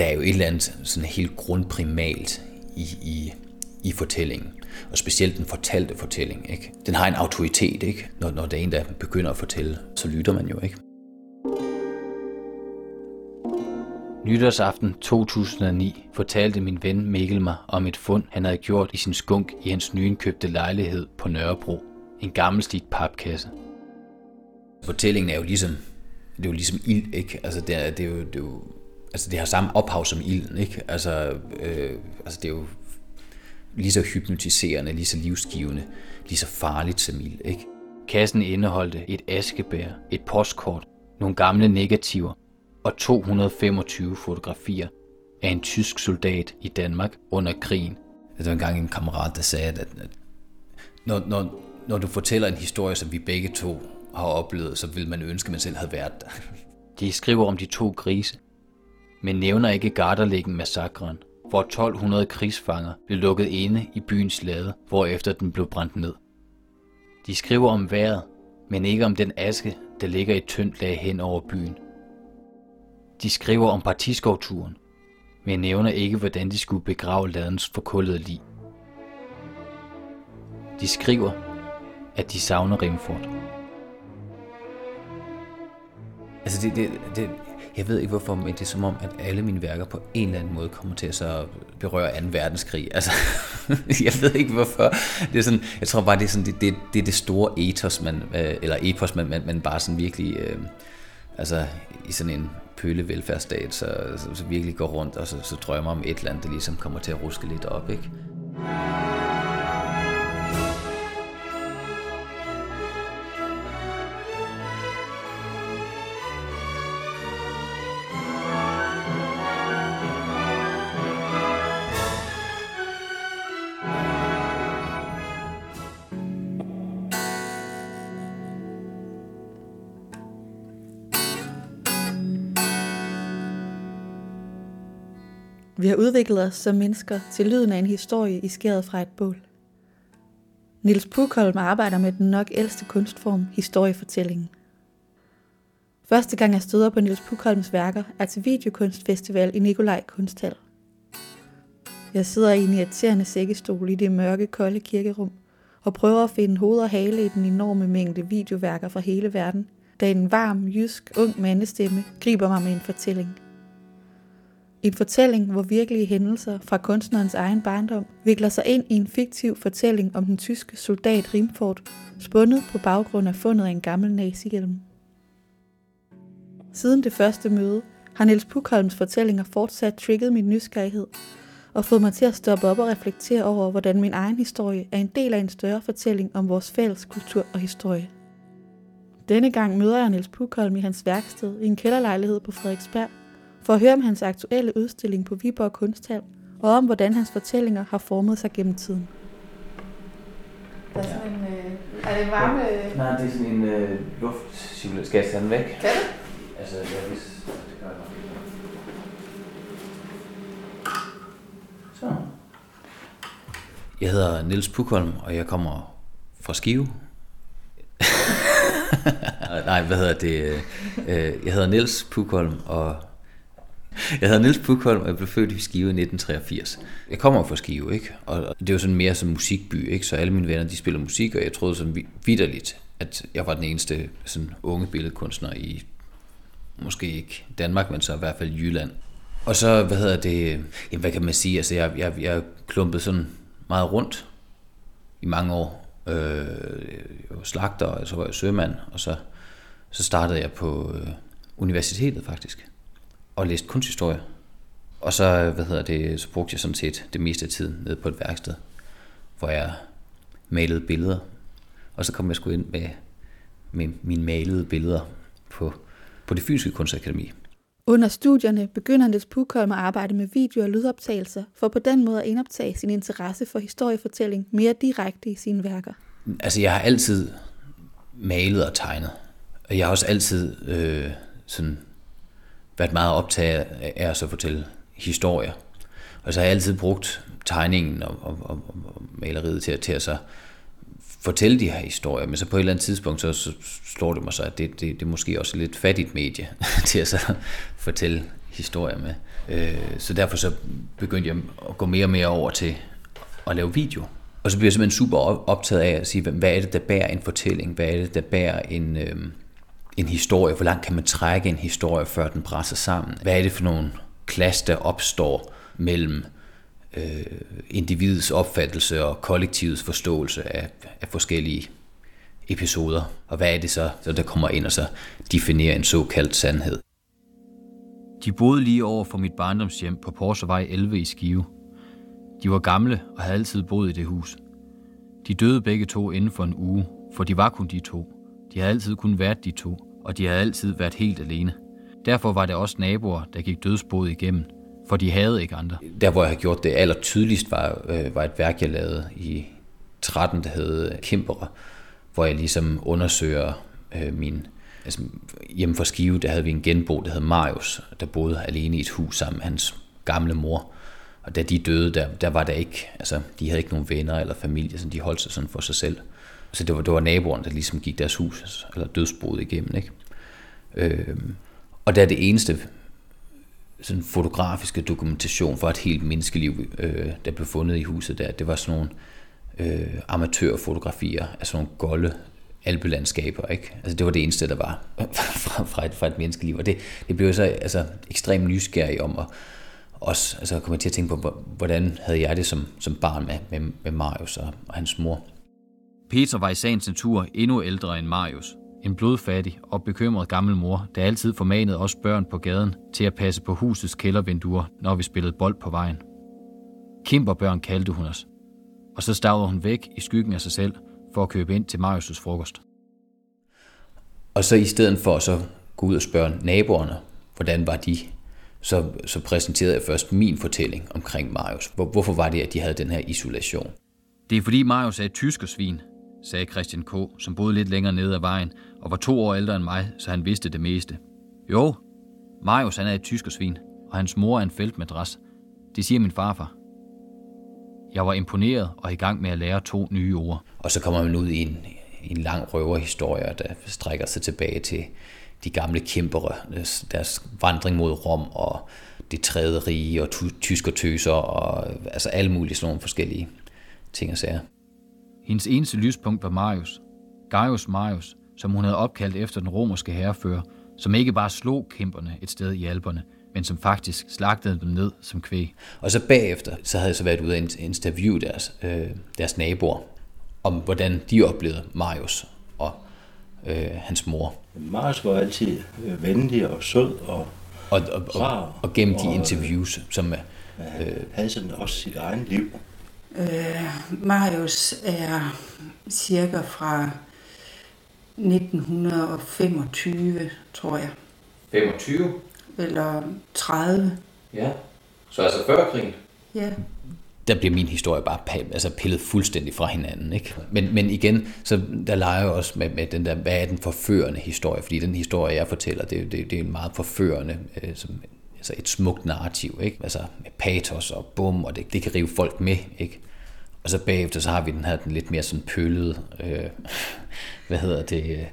der er jo et eller andet sådan helt grundprimalt i, i, i fortællingen. Og specielt den fortalte fortælling. Ikke? Den har en autoritet, ikke? Når, når der er en, der begynder at fortælle, så lytter man jo ikke. Nytårsaften 2009 fortalte min ven Mikkel mig om et fund, han havde gjort i sin skunk i hans nyindkøbte lejlighed på Nørrebro. En gammelstigt papkasse. Fortællingen er jo ligesom, det er jo ligesom ild, ikke? Altså det, er, det, er jo, det er jo, altså det har samme ophav som ilden, ikke? Altså, øh, altså det er jo lige så hypnotiserende, lige så livsgivende, lige så farligt som ild, ikke? Kassen indeholdte et askebær, et postkort, nogle gamle negativer og 225 fotografier af en tysk soldat i Danmark under krigen. Det var engang en kammerat, der sagde, at når, når, når du fortæller en historie, som vi begge to har oplevet, så vil man ønske, at man selv havde været der. De skriver om de to grise, men nævner ikke Garderlæggen massakren, hvor 1200 krigsfanger blev lukket inde i byens lade, hvorefter den blev brændt ned. De skriver om vejret, men ikke om den aske, der ligger i tyndt lag hen over byen. De skriver om partiskovturen, men nævner ikke, hvordan de skulle begrave ladens forkullede lig. De skriver, at de savner Rimfort. Altså det, det, det, jeg ved ikke hvorfor, men det er som om, at alle mine værker på en eller anden måde kommer til at så berøre 2. verdenskrig. Altså, jeg ved ikke hvorfor. Det er sådan, jeg tror bare, det er, sådan, det, det, det er det store ethos, man, øh, eller epos, man, man, man bare sådan virkelig, øh, altså i sådan en pølevelfærdsstat, så, så, så virkelig går rundt og så, så drømmer om et land, der ligesom kommer til at ruske lidt op, ikke? Vi har udviklet os som mennesker til lyden af en historie i skæret fra et bål. Nils Pukholm arbejder med den nok ældste kunstform, historiefortællingen. Første gang jeg støder på Nils Pukholms værker er til Videokunstfestival i Nikolaj Kunsthal. Jeg sidder i en irriterende sækkestol i det mørke, kolde kirkerum og prøver at finde hoved og hale i den enorme mængde videoværker fra hele verden, da en varm, jysk, ung mandestemme griber mig med en fortælling – en fortælling, hvor virkelige hændelser fra kunstnerens egen barndom vikler sig ind i en fiktiv fortælling om den tyske soldat Rimfort, spundet på baggrund af fundet af en gammel nazihjelm. Siden det første møde har Niels Pukholms fortællinger fortsat trigget min nysgerrighed og fået mig til at stoppe op og reflektere over, hvordan min egen historie er en del af en større fortælling om vores fælles kultur og historie. Denne gang møder jeg Niels Pukholm i hans værksted i en kælderlejlighed på Frederiksberg, for at høre om hans aktuelle udstilling på Viborg Kunsthal, og om hvordan hans fortællinger har formet sig gennem tiden. Der er sådan en, øh, er det varme? Ja. Nej, det er sådan en øh, luftsimulator. Skal jeg tage den væk? Kan du? Altså, ja, hvis... Det gør jeg Så. Jeg hedder Niels Pukholm, og jeg kommer fra Skive. Nej, hvad hedder det? Øh, jeg hedder Niels Pukholm, og jeg hedder Niels Pukholm, og jeg blev født i Skive i 1983. Jeg kommer fra Skive, ikke? Og det er jo sådan mere som musikby, ikke? Så alle mine venner, de spiller musik, og jeg troede sådan vidderligt, at jeg var den eneste sådan unge billedkunstner i, måske ikke Danmark, men så i hvert fald Jylland. Og så, hvad hedder det, jamen, hvad kan man sige, altså jeg, jeg, jeg klumpede sådan meget rundt i mange år. Øh, jeg var slagter, og så var jeg sømand, og så, så startede jeg på øh, universitetet faktisk og læste kunsthistorie. Og så, hvad hedder det, så brugte jeg sådan set det meste af tiden nede på et værksted, hvor jeg malede billeder. Og så kom jeg sgu ind med, med mine malede billeder på, på det fysiske kunstakademi. Under studierne begynder Niels Pukholm at arbejde med video- og lydoptagelser, for på den måde at indoptage sin interesse for historiefortælling mere direkte i sine værker. Altså, jeg har altid malet og tegnet. Og jeg har også altid øh, sådan været meget optaget af at så fortælle historier. Og så har jeg altid brugt tegningen og, og, og, og maleriet til, til at så fortælle de her historier, men så på et eller andet tidspunkt, så, så slår det mig så, at det, det, det er måske også et lidt fattigt medie til at så fortælle historier med. Øh, så derfor så begyndte jeg at gå mere og mere over til at lave video. Og så bliver jeg simpelthen super optaget af at sige, hvad er det, der bærer en fortælling? Hvad er det, der bærer en, øh, en historie? Hvor langt kan man trække en historie, før den brænder sammen? Hvad er det for nogle klasse, der opstår mellem øh, individets opfattelse og kollektivets forståelse af, af forskellige episoder? Og hvad er det så, der kommer ind og så definerer en såkaldt sandhed? De boede lige over for mit barndomshjem på Porsevej 11 i Skive. De var gamle og havde altid boet i det hus. De døde begge to inden for en uge, for de var kun de to. De havde altid kun været de to, og de havde altid været helt alene. Derfor var det også naboer, der gik dødsboet igennem, for de havde ikke andre. Der, hvor jeg har gjort det aller tydeligst, var, øh, var et værk, jeg lavede i 13, der hed Kæmpere, hvor jeg ligesom undersøger øh, min altså, hjemme for Skive, der havde vi en genbo, der hed Marius, der boede alene i et hus sammen med hans gamle mor. Og da de døde, der, der var der ikke, altså de havde ikke nogen venner eller familie, så de holdt sig sådan for sig selv. Så det var, det var naboerne, der ligesom gik deres hus, eller dødsboet igennem, ikke? Øh, og der er det eneste sådan fotografiske dokumentation for et helt menneskeliv, øh, der blev fundet i huset der, det var sådan nogle øh, amatørfotografier af sådan nogle golde alpelandskaber. Ikke? Altså, det var det eneste, der var fra, fra, et, fra et menneskeliv. Og det, det blev så altså, ekstremt nysgerrig om at også altså, komme til at tænke på, hvordan havde jeg det som, som barn med, med, med Marius og, og hans mor. Peter var i sagens natur endnu ældre end Marius. En blodfattig og bekymret gammel mor, der altid formanede os børn på gaden til at passe på husets kældervinduer, når vi spillede bold på vejen. Kimberbørn kaldte hun os. Og så stavede hun væk i skyggen af sig selv – for at købe ind til Marius' frokost. Og så i stedet for at så gå ud og spørge naboerne, hvordan var de, så, så præsenterede jeg først min fortælling omkring Marius. Hvor, hvorfor var det, at de havde den her isolation? Det er fordi Marius er et tyskersvin, sagde Christian K., som boede lidt længere nede ad vejen og var to år ældre end mig, så han vidste det meste. Jo, Marius han er et tyskersvin, og hans mor er en feltmadras. Det siger min farfar. Jeg var imponeret og i gang med at lære to nye ord. Og så kommer man ud i en, en lang røverhistorie, der strækker sig tilbage til de gamle kæmpere, deres vandring mod Rom og det tredje rige og tyskertøser og altså alle mulige sådan nogle forskellige ting og sager. Hendes eneste lyspunkt var Marius. Gaius Marius, som hun havde opkaldt efter den romerske herrefører, som ikke bare slog kæmperne et sted i alberne, men som faktisk slagtede dem ned som kvæg. Og så bagefter, så havde jeg så været ude og interviewe deres, øh, deres naboer, om hvordan de oplevede Marius og øh, hans mor. Marius var altid øh, venlig og sød og og, og, og, og gennem de interviews, som øh, havde sådan også sit eget liv. Øh, Marius er cirka fra 1925, tror jeg. 25? eller 30. Ja, så altså før krigen? Ja. Der bliver min historie bare altså pillet fuldstændig fra hinanden. Ikke? Men, men igen, så der leger jeg også med, med den der, hvad er den forførende historie? Fordi den historie, jeg fortæller, det, det, det er en meget forførende, øh, som, altså et smukt narrativ, ikke? Altså med patos og bum, og det, det kan rive folk med, ikke? Og så bagefter, så har vi den her den lidt mere sådan pøllede, øh, hvad hedder det, øh,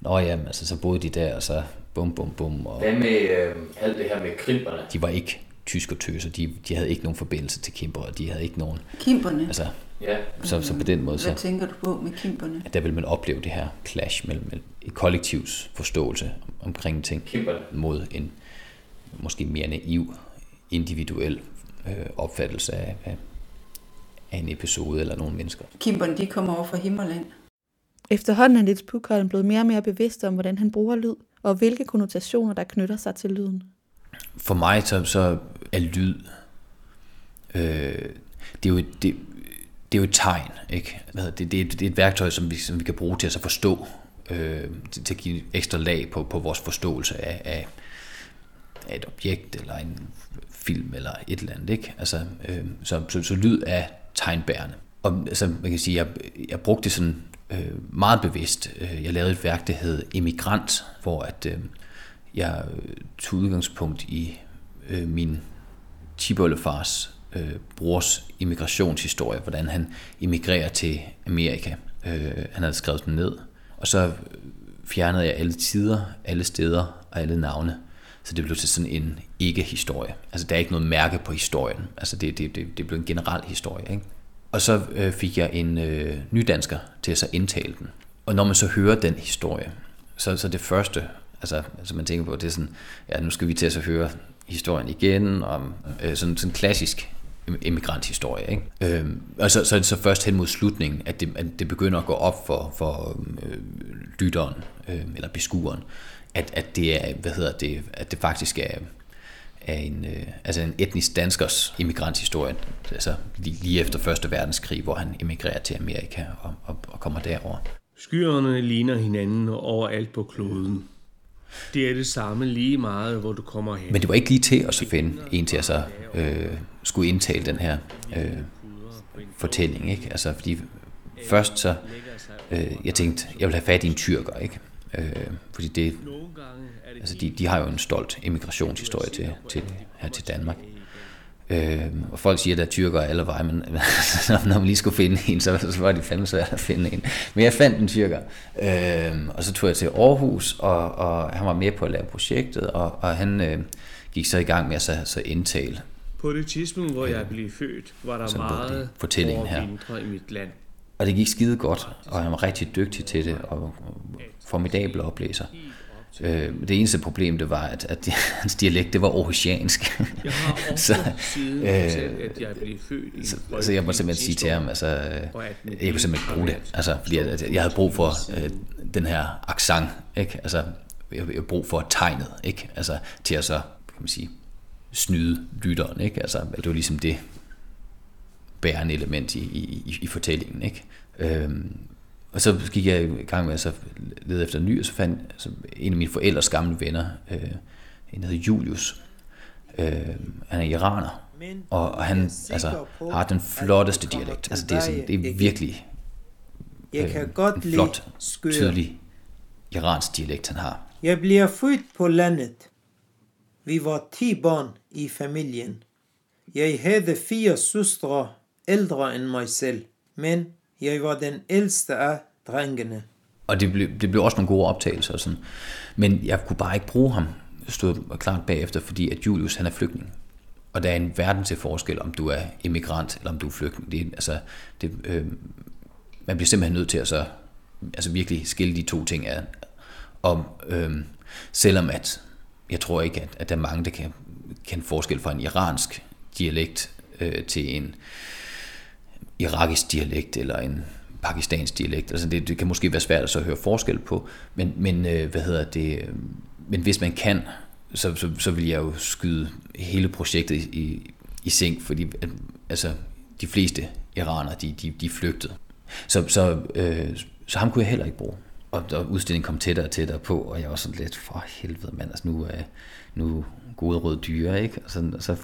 nå ja, altså så boede de der, og så bum, bum, bum. Og Hvad med øh, alt det her med krimperne? De var ikke tyskertøser, de, de havde ikke nogen forbindelse til kimper, og de havde ikke nogen... Kimperne? Altså, ja. så, så på den måde... Hvad så, tænker du på med kimperne? At der vil man opleve det her clash mellem, mellem et kollektivs forståelse omkring ting kimperne. mod en måske mere naiv, individuel øh, opfattelse af, af, af en episode eller nogle mennesker. Kimperne, de kommer over fra Himmerland. Efterhånden er Niels Pukholm blevet mere og mere bevidst om, hvordan han bruger lyd, og hvilke konnotationer, der knytter sig til lyden. For mig så, så er lyd, øh, det, er jo et, det, det er jo et tegn. Ikke? Det, det, det er et værktøj, som vi, som vi kan bruge til at forstå, øh, til, til at give ekstra lag på, på vores forståelse af, af, af et objekt, eller en film, eller et eller andet. Ikke? Altså, øh, så, så, så lyd er tegnbærende. Og altså, man kan sige, jeg, jeg brugte det sådan øh, meget bevidst. Øh, jeg lavede et værk, der hed Emigrant, hvor at, øh, jeg øh, tog udgangspunkt i øh, min tibollefars øh, brors immigrationshistorie, hvordan han immigrerer til Amerika Øh, han havde skrevet den ned. Og så øh, fjernede jeg alle tider, alle steder og alle navne. Så det blev til sådan en ikke-historie. Altså der er ikke noget mærke på historien. Altså det, det, det, det blev en generel historie. Ikke? Og så øh, fik jeg en øh, nydansker til at så indtale den. Og når man så hører den historie, så, så det første, altså, altså man tænker på, det er sådan, ja nu skal vi til at så høre historien igen, om øh, sådan, en klassisk emigranthistorie. Ikke? Øh, og så, så er det så først hen mod slutningen, at det, at det begynder at gå op for, for øh, lytteren, øh, eller beskueren, at, at det er, hvad hedder det, at det faktisk er, er en, øh, altså en etnisk danskers emigranthistorie, altså lige, lige efter Første Verdenskrig, hvor han emigrerer til Amerika og, og, og kommer derover. Skyerne ligner hinanden overalt på kloden. Det er det samme lige meget, hvor du kommer hen. Men det var ikke lige til at så finde en til at så øh, skulle indtale den her øh, fortælling, ikke? Altså fordi først så, øh, jeg tænkte, jeg vil have fat i en tyrker, ikke? Øh, fordi det, altså de, de har jo en stolt immigrationshistorie til, til, her til Danmark. Øh, og folk siger, at der er tyrker alle veje, men når man lige skulle finde en, så, så var det fandme svært at finde en. Men jeg fandt en tyrker, øh, og så tog jeg til Aarhus, og, og han var med på at lave projektet, og, og han øh, gik så i gang med at så, så indtale. På det tidspunkt, hvor jeg blev født, var der meget fortællingen her. i mit land. Og det gik skide godt, og han var rigtig dygtig til det, og formidabel oplæser. Øh, det eneste problem, det var, at, at hans dialekt, det var aarhusiansk. Jeg har også så, siden øh, at jeg blev født i så, så jeg må simpelthen sige til ham, altså, jeg kunne simpelthen ikke bruge det. Altså, fordi jeg, jeg havde brug for øh, den her accent, ikke? Altså, jeg havde brug for tegnet, ikke? Altså, til at så, kan man sige, snyde lytteren, ikke? Altså, det var ligesom det bærende element i, i, i fortællingen, ikke? Øhm, og så gik jeg i gang med at så lede efter en ny, og så fandt altså, en af mine forældres gamle venner, øh, en hedder Julius. Øh, han er iraner, og, og han altså, har den flotteste dialekt. Altså, det, er sådan, det er virkelig øh, jeg kan godt en flot, tydelig iransk dialekt, han har. Jeg bliver født på landet. Vi var ti børn i familien. Jeg havde fire søstre ældre end mig selv, men jeg var den ældste af drengene. Og det blev, det blev også nogle gode optagelser og sådan. Men jeg kunne bare ikke bruge ham, stod klart bagefter, fordi at Julius han er flygtning. Og der er en verden til forskel, om du er immigrant, eller om du er flygtning. Det, er, altså, det, øh, man bliver simpelthen nødt til at så, altså virkelig skille de to ting ad. Og øh, selvom at, jeg tror ikke, at, at der er mange, der kan kende forskel fra en iransk dialekt øh, til en irakisk dialekt, eller en pakistansk dialekt. Altså det, det kan måske være svært at så høre forskel på, men, men øh, hvad hedder det, øh, men hvis man kan, så, så, så vil jeg jo skyde hele projektet i, i seng, fordi at, altså, de fleste iranere, de, de, de flygtede. Så, så, øh, så ham kunne jeg heller ikke bruge. Og, og udstillingen kom tættere og tættere på, og jeg var sådan lidt, for helvede mand, altså nu, øh, nu gode røde dyre, ikke? Og så, og så,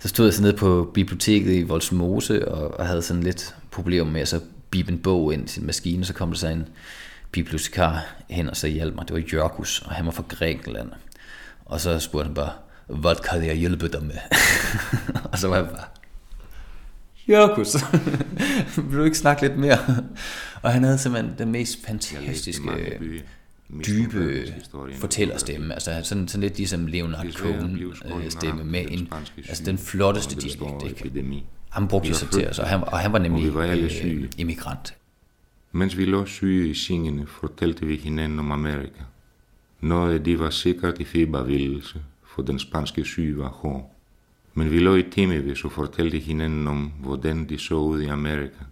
så stod jeg så nede på biblioteket i Voldsmose, og, og havde sådan lidt problemer med at så bibe en bog ind til maskinen, så kom der så en bibliotekar hen og så hjalp mig. Det var Jørgus, og han var fra Grækenland. Og så spurgte han bare, hvad kan jeg hjælpe dig med? og så var jeg bare, Jørgus, vil du ikke snakke lidt mere? og han havde simpelthen den mest fantastiske, dybe fortællerstemme. Altså sådan, sådan lidt ligesom Leonard Cohen stemme med en, altså den flotteste dialekt. Ikke? Han brugte sig til os, og han, og han var nemlig øh, immigrant. Mens vi lå syge i sengene, fortalte vi hinanden om Amerika. Noget af det var sikkert i febervildelse, for den spanske syge var hård. Men vi lå i timevis og fortalte hinanden om, hvordan de så ud i Amerika,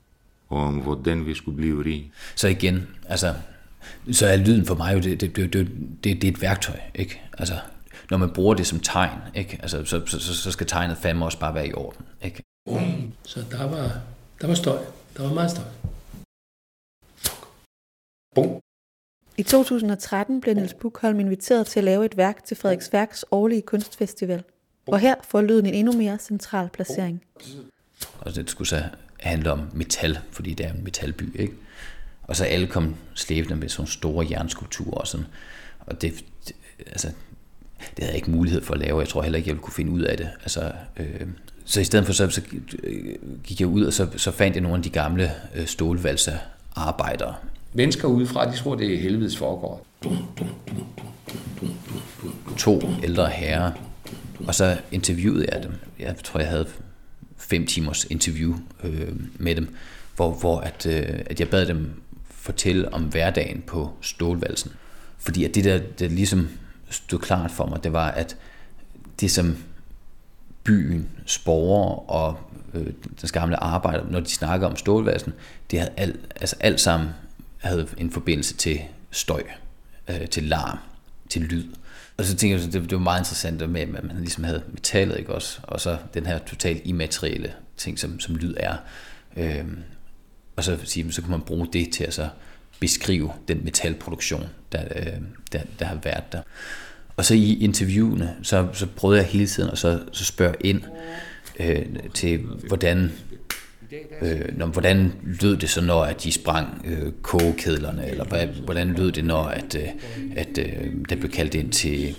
og om hvordan vi skulle blive rige. Så igen, altså, så er lyden for mig jo, det, det, det, det, det, det er et værktøj, ikke? Altså, når man bruger det som tegn, ikke? Altså, så, så, så skal tegnet fandme også bare være i orden. Ikke? Mm. Så der var, der var støj. Der var meget støj. Bum. I 2013 blev Niels Bukholm inviteret til at lave et værk til Frederiksværks årlige kunstfestival. Og her får lyden en endnu mere central placering. Og det skulle så handle om metal, fordi det er en metalby, ikke? Og så alle kom slæbende med sådan store jernskulpturer og sådan. Og det, det, altså, det havde jeg ikke mulighed for at lave. Jeg tror heller ikke, jeg ville kunne finde ud af det. Altså, øh, så i stedet for, så, så gik jeg ud, og så, så fandt jeg nogle af de gamle øh, stålvalser arbejdere. Mennesker udefra, de tror, det er helvedes foregår. To ældre herrer, og så interviewede jeg dem. Jeg tror, jeg havde fem timers interview øh, med dem, hvor, hvor at, øh, at jeg bad dem fortælle om hverdagen på stålvalsen. Fordi at det der, det ligesom stod klart for mig, det var, at det som byen, borgere og øh, den gamle arbejder, når de snakker om stålvalsen, det havde alt, altså alt sammen havde en forbindelse til støj, øh, til larm, til lyd. Og så tænker jeg, det, det var meget interessant med, at man ligesom havde metallet, ikke også? Og så den her totalt immaterielle ting, som, som lyd er. Øh, og så, sige, så kan man bruge det til at så beskrive den metalproduktion, der, øh, der, der har været der. Og så i interviewene, så, så prøvede jeg hele tiden at så, så spørge ind øh, til, hvordan Øh, når, hvordan lød det så, når at de sprang øh, kogekedlerne, eller hvordan lød det, når at, øh, at øh, der blev kaldt ind til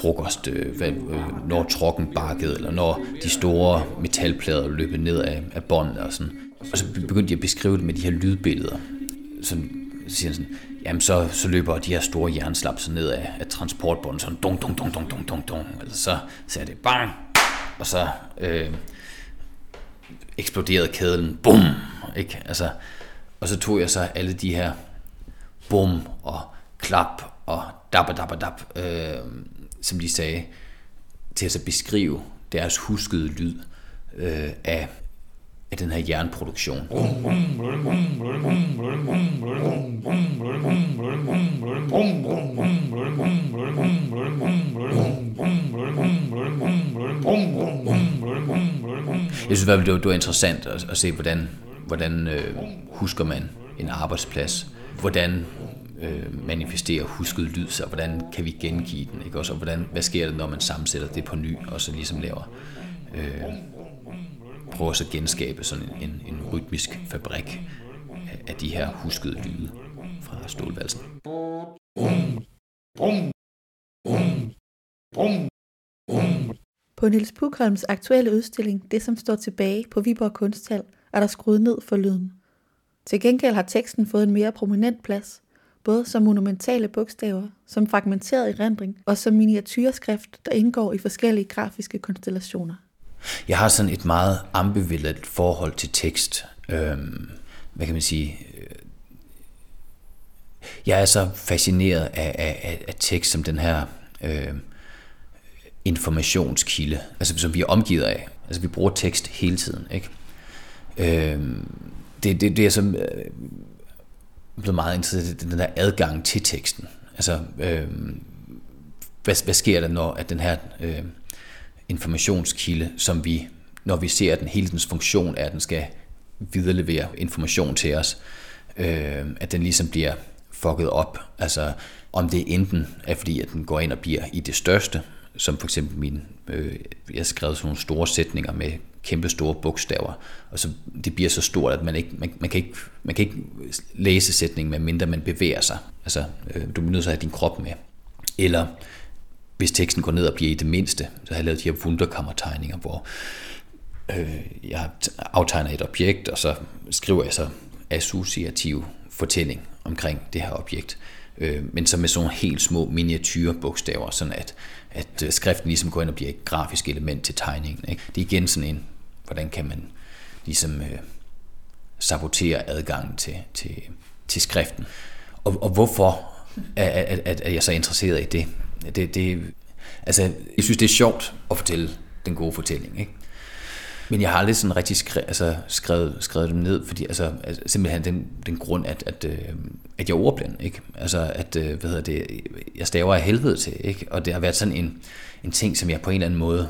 frokost, øh, hvad, øh, når trokken bakkede, eller når de store metalplader løb ned af, af båndet og sådan. Og så begyndte jeg at beskrive det med de her lydbilleder. Så siger han sådan, jamen så, så løber de her store jernslapser ned af, af transportbåndet, sådan dong, dong, dong, dong, dong, dong, dong. Altså så sagde det bang, og så øh, eksploderede kæden, bum, ikke? Altså, og så tog jeg så alle de her bum og klap og dab, dab, dab, øh, som de sagde, til at så beskrive deres huskede lyd øh, af, af den her jernproduktion. Jeg synes i hvert fald, det var, interessant at, at se, hvordan, hvordan øh, husker man en arbejdsplads. Hvordan øh, manifesterer husket lyd sig, hvordan kan vi gengive den, ikke? Også, og hvordan, hvad sker der, når man sammensætter det på ny, og så ligesom laver, øh, prøver så at genskabe sådan en, en, en rytmisk fabrik af, af de her huskede lyde fra stålvalsen. På Niels Pukholms aktuelle udstilling, det som står tilbage på Viborg Kunsthal, er der skruet ned for lyden. Til gengæld har teksten fået en mere prominent plads, både som monumentale bogstaver, som fragmenteret erindring og som miniatyrskrift, der indgår i forskellige grafiske konstellationer. Jeg har sådan et meget ambivalent forhold til tekst. Øhm, hvad kan man sige? Øh, jeg er så fascineret af, af, af tekst som den her øh, informationskilde, altså som vi er omgivet af. Altså vi bruger tekst hele tiden, ikke? Øhm, det, det, det er som øh, blevet meget interesseret i den der adgang til teksten. Altså, øh, hvad, hvad sker der, når at den her øh, informationskilde, som vi, når vi ser den, hele dens funktion er, at den skal viderelevere information til os, øh, at den ligesom bliver fucket op. Altså, om det enten er fordi, at den går ind og bliver i det største, som for eksempel min, øh, jeg skrev sådan nogle store sætninger med kæmpe store bogstaver, og så det bliver så stort, at man, ikke, man, man, kan, ikke, man kan ikke læse sætningen, medmindre man bevæger sig. Altså, øh, du bliver nødt til at have din krop med. Eller hvis teksten går ned og bliver i det mindste, så har jeg lavet de her wunderkammertegninger, hvor øh, jeg aftegner et objekt, og så skriver jeg så associativ fortælling omkring det her objekt. Øh, men så med sådan nogle helt små miniatyrbogstaver, sådan at, at øh, skriften ligesom går ind og bliver et grafisk element til tegningen. Ikke? Det er igen sådan en, hvordan kan man ligesom øh, sabotere adgangen til, til, til skriften. Og, og hvorfor er, er, er, er jeg så interesseret i det? Det, det altså, jeg synes, det er sjovt at fortælle den gode fortælling. Ikke? Men jeg har aldrig sådan rigtig skre, altså, skrevet, skrevet dem ned, fordi altså, altså simpelthen den, den grund, at, at, øh, at jeg er ordblind, ikke? Altså, at, øh, hvad hedder det, jeg staver af helvede til, ikke? Og det har været sådan en, en ting, som jeg på en eller anden måde,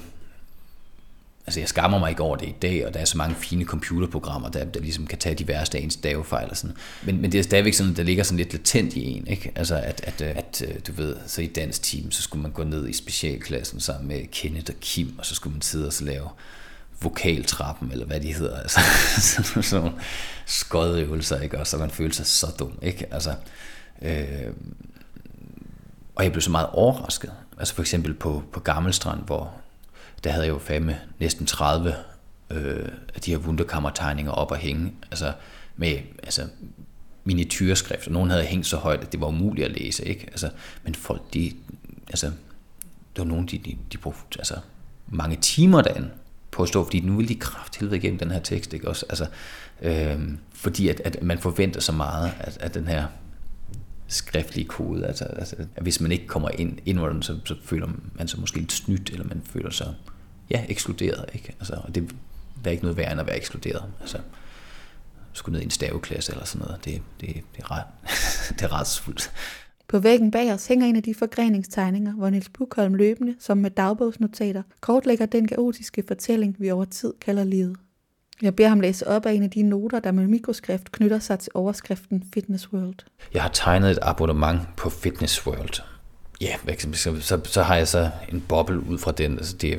altså jeg skammer mig ikke over det i dag, og der er så mange fine computerprogrammer, der, der ligesom kan tage de værste af ens stavefejl og sådan. Men, men det er stadigvæk sådan, der ligger sådan lidt latent i en, ikke? Altså at, at, øh, at, øh, du ved, så i dansk team, så skulle man gå ned i specialklassen sammen med Kenneth og Kim, og så skulle man sidde og så lave vokaltrappen, eller hvad de hedder, altså sådan nogle skodøvelser, ikke? Og så man føler sig så dum, ikke? Altså, øh, og jeg blev så meget overrasket. Altså for eksempel på, på Gammelstrand, hvor der havde jeg jo fandme næsten 30 øh, af de her wunderkammertegninger op at hænge. Altså med altså, miniatyrskrift, og nogen havde hængt så højt, at det var umuligt at læse. Ikke? Altså, men folk, de, altså, der var nogen, de, de, de brugte altså, mange timer derinde på at stå, fordi nu vil de krafthelvede igennem den her tekst. Ikke? Også, altså, øh, fordi at, at man forventer så meget, at, at den her skriftlige kode, altså, altså at hvis man ikke kommer ind, ind under den, så, så føler man sig måske lidt snydt, eller man føler sig ja, ekskluderet. Ikke? Altså, og det er ikke noget værre end at være ekskluderet. Altså, skulle ned i en staveklasse eller sådan noget. Det, det, det er ret, det er ret På væggen bag os hænger en af de forgreningstegninger, hvor Niels Bukholm løbende, som med dagbogsnotater, kortlægger den kaotiske fortælling, vi over tid kalder livet. Jeg beder ham læse op af en af de noter, der med mikroskrift knytter sig til overskriften Fitness World. Jeg har tegnet et abonnement på Fitness World. Ja, så, så, så har jeg så en boble ud fra den. Altså det er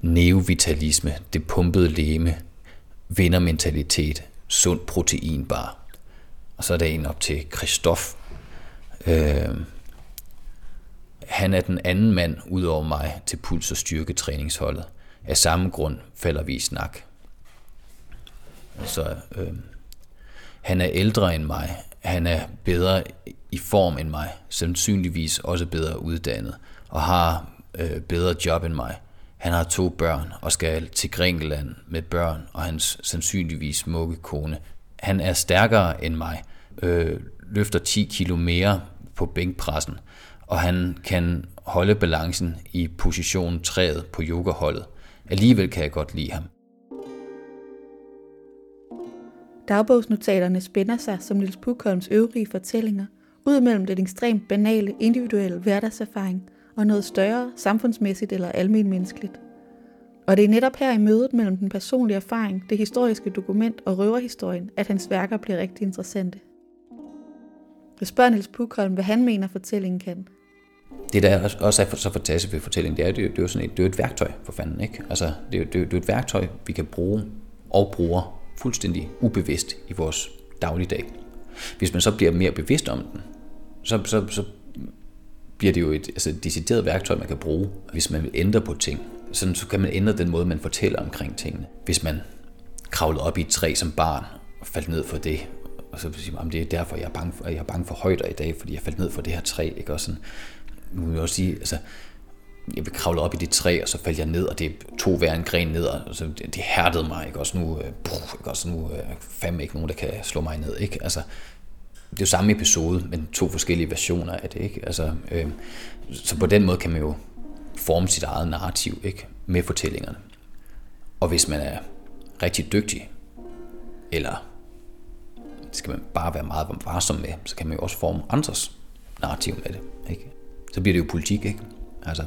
neovitalisme, det pumpede leme, vindermentalitet, sund proteinbar. Og så er der en op til Christoph. Øh, han er den anden mand ud over mig til puls- og styrketræningsholdet. Af samme grund falder vi i snak. Så øh, han er ældre end mig. Han er bedre i form end mig. Sandsynligvis også bedre uddannet. Og har øh, bedre job end mig. Han har to børn og skal til Grækenland med børn og hans sandsynligvis smukke kone. Han er stærkere end mig, øh, løfter 10 kilo mere på bænkpressen, og han kan holde balancen i position 3 på yogaholdet. Alligevel kan jeg godt lide ham. Dagbogsnotaterne spænder sig som Nils Pukholms øvrige fortællinger ud mellem den ekstremt banale individuelle hverdagserfaring og noget større, samfundsmæssigt eller almenmenneskeligt. Og det er netop her i mødet mellem den personlige erfaring, det historiske dokument og røverhistorien, at hans værker bliver rigtig interessante. Jeg spørger Niels Pukholm, hvad han mener, fortællingen kan. Det der også er så fantastisk ved fortællingen, det er, det er, jo sådan et, det er et værktøj for fanden. Ikke? Altså, det, er, det, er, det er et værktøj, vi kan bruge og bruger fuldstændig ubevidst i vores dagligdag. Hvis man så bliver mere bevidst om den, så, så, så bliver det jo et altså et decideret værktøj, man kan bruge, hvis man vil ændre på ting. Sådan, så kan man ændre den måde, man fortæller omkring tingene. Hvis man kravlede op i et træ som barn og faldt ned for det, og så sige, man, det er derfor, jeg er bange for, jeg er bange for højder i dag, fordi jeg faldt ned for det her træ. Ikke? Og sådan, nu vil jeg også sige, altså, jeg vil kravle op i det træ, og så faldt jeg ned, og det tog hver en gren ned, og så, det, det hærdede mig, ikke? Også nu, øh, bruh, ikke? Også nu øh, fandme ikke nogen, der kan slå mig ned, ikke? Altså, det er jo samme episode, men to forskellige versioner af det. Ikke? Altså, øh, så på den måde kan man jo forme sit eget narrativ ikke? med fortællingerne. Og hvis man er rigtig dygtig, eller det skal man bare være meget varsom med, så kan man jo også forme andres narrativ med det. Ikke? Så bliver det jo politik, ikke? Altså,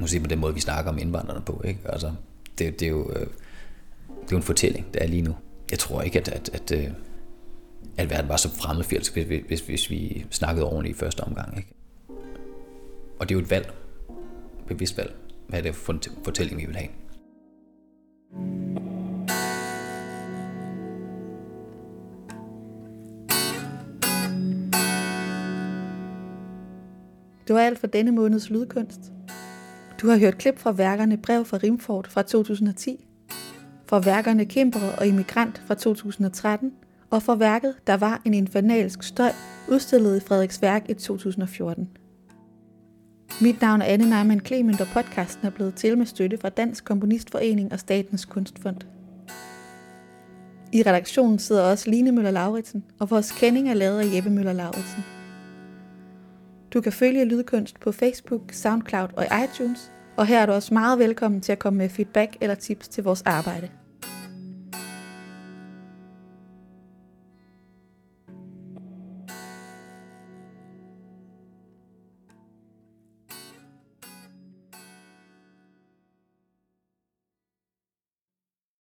nu siger man den måde, vi snakker om indvandrerne på, ikke? Altså, det, det, er jo, øh, det er jo en fortælling, der er lige nu. Jeg tror ikke, at, at, at, øh, at verden var så fremmedfjælsk, hvis, hvis, hvis vi snakkede ordentligt i første omgang. Ikke? Og det er jo et valg, bevidst valg, hvad er det for en fortælling, vi vil have. Det var alt for denne måneds lydkunst. Du har hørt klip fra værkerne Brev fra Rimfort fra 2010, fra værkerne Kæmper og Immigrant fra 2013 og for værket Der var en infernalsk støj, udstillet i Frederiks Værk i 2014. Mit navn er Anne Neumann Clement, og podcasten er blevet til med støtte fra Dansk Komponistforening og Statens Kunstfond. I redaktionen sidder også Line Møller Lauritsen, og vores kending er lavet af Jeppe Møller Lauritsen. Du kan følge Lydkunst på Facebook, SoundCloud og iTunes, og her er du også meget velkommen til at komme med feedback eller tips til vores arbejde.